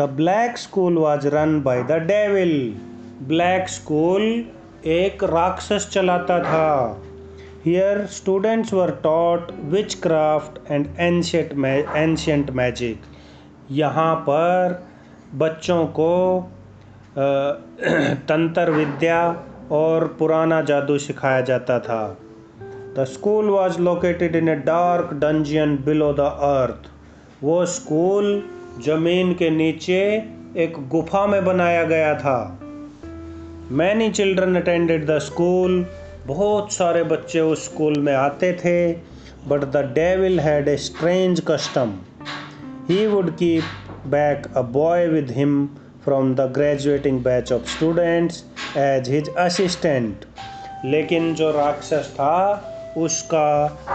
The black school was run by the devil. Black school एक राक्षस चलाता था। Here students were taught witchcraft and ancient ancient magic यहाँ पर बच्चों को तंत्र विद्या और पुराना जादू सिखाया जाता था। The school was located in a dark dungeon below the earth वो स्कूल ज़मीन के नीचे एक गुफा में बनाया गया था। Many children attended the school. बहुत सारे बच्चे उस स्कूल में आते थे but the devil had a strange custom he would keep back a boy with him from the graduating batch of students as his assistant लेकिन जो राक्षस था उसका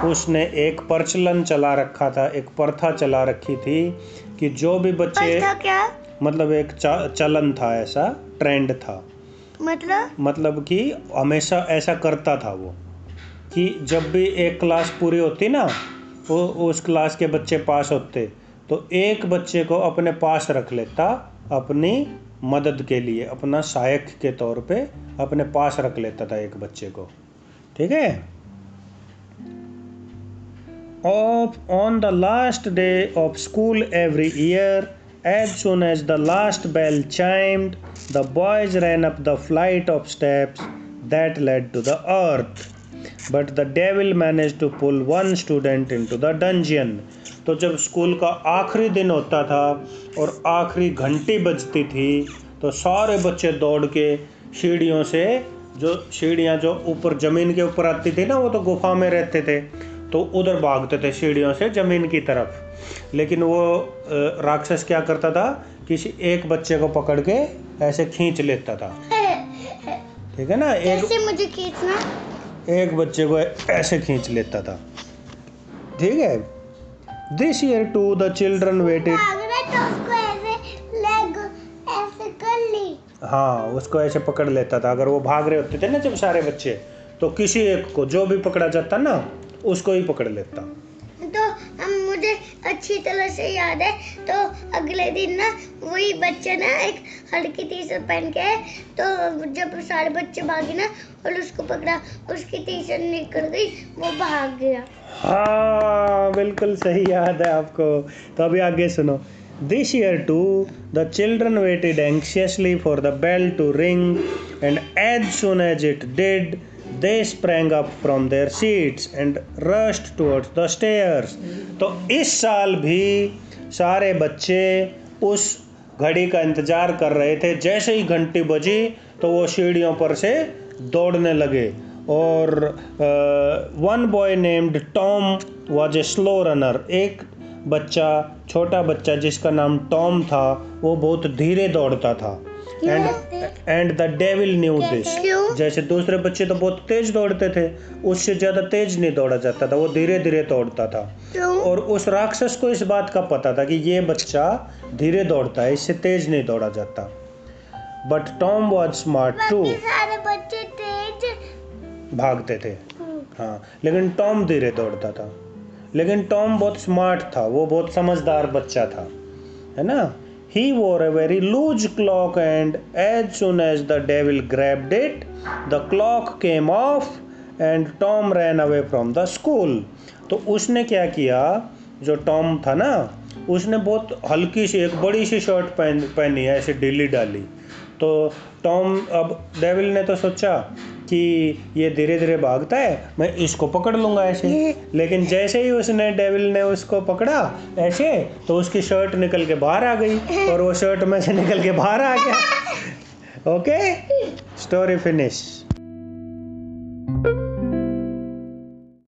उसने एक प्रचलन चला रखा था एक प्रथा चला रखी थी कि जो भी बच्चे क्या? मतलब एक चलन था ऐसा ट्रेंड था। मतलब? मतलब कि हमेशा ऐसा करता था वो। कि जब भी एक क्लास पूरी होती ना वो उस क्लास के बच्चे पास होते तो एक बच्चे को अपने पास रख लेता अपनी मदद के लिए अपना सहायक के तौर पे अपने पास रख लेता था एक बच्चे को। ठीक है? Of on the last day of school every year as soon as the last bell chimed the boys ran up the flight of steps that led to the earth but the day will manage to pull one student into the dungeon तो जब school का आखिरी दिन होता था और आखिरी घंटी बजती थी तो सारे बच्चे दौड़ के सीढ़ियों से, जो सीढ़ियाँ जो ऊपर, ज़मीन के ऊपर आती थी ना, वो तो गुफा में रहते थे। तो उधर भागते थे सीढ़ियों से ज़मीन की तरफ़। लेकिन वो राक्षस क्या करता था किसी एक बच्चे को पकड़ के ऐसे खींच लेता था। ठीक है ना? एक मुझे खींचना? एक बच्चे को ऐसे खींच लेता था। ठीक है? This year too the children waited हाँ उसको ऐसे पकड़ लेता था। अगर वो भाग रहे होते थे ना जब सारे बच्चे तो किसी एक को जो भी पकड़ा जाता ना उसको ही पकड़ लेता। तो हम मुझे अच्छी तरह से याद है तो अगले दिन ना वही बच्चा ना एक हल्की टी शर्ट पहन के तो जब सारे बच्चे भागे ना और उसको पकड़ा उसकी टी शर्ट निकल गई वो भाग गया। हाँ बिल्कुल सही याद है आपको। तो अभी आगे सुनो। This year too, the children waited anxiously for the bell to ring, and as soon as it did, they sprang up from their seats and rushed towards the stairs. तो इस साल भी सारे बच्चे उस घड़ी का इंतज़ार कर रहे थे। जैसे ही घंटी बजी तो वो सीढ़ियों पर से दौड़ने लगे। और one boy named Tom was a slow runner एक बच्चा छोटा बच्चा जिसका नाम टॉम था वो बहुत धीरे दौड़ता था। And and the devil knew this जैसे दूसरे बच्चे तो बहुत तेज दौड़ते थे उससे ज़्यादा तेज नहीं दौड़ा जाता था वो धीरे धीरे दौड़ता था। और उस राक्षस को इस बात का पता था कि ये बच्चा धीरे दौड़ता है इससे तेज नहीं दौड़ा जाता। But Tom was smart too सारे बच्चे तेज भागते थे। हम्म। हाँ लेकिन टॉम धीरे दौड़ता था। लेकिन टॉम बहुत स्मार्ट था वो बहुत समझदार बच्चा था है ना He wore a very loose clock, and as soon as the devil grabbed it, the clock came off and Tom ran away from the school. तो उसने क्या किया जो टॉम था ना उसने बहुत हल्की सी एक बड़ी सी शर्ट पहन पहनी है ऐसे ढीली डाली तो टॉम अब डेविल ने तो सोचा कि ये धीरे धीरे भागता है मैं इसको पकड़ लूँगा ऐसे। लेकिन जैसे ही उसने डेविल ने उसको पकड़ा ऐसे तो उसकी शर्ट निकल के बाहर आ गई और वो शर्ट में से निकल के बाहर आ गया। Okay story finish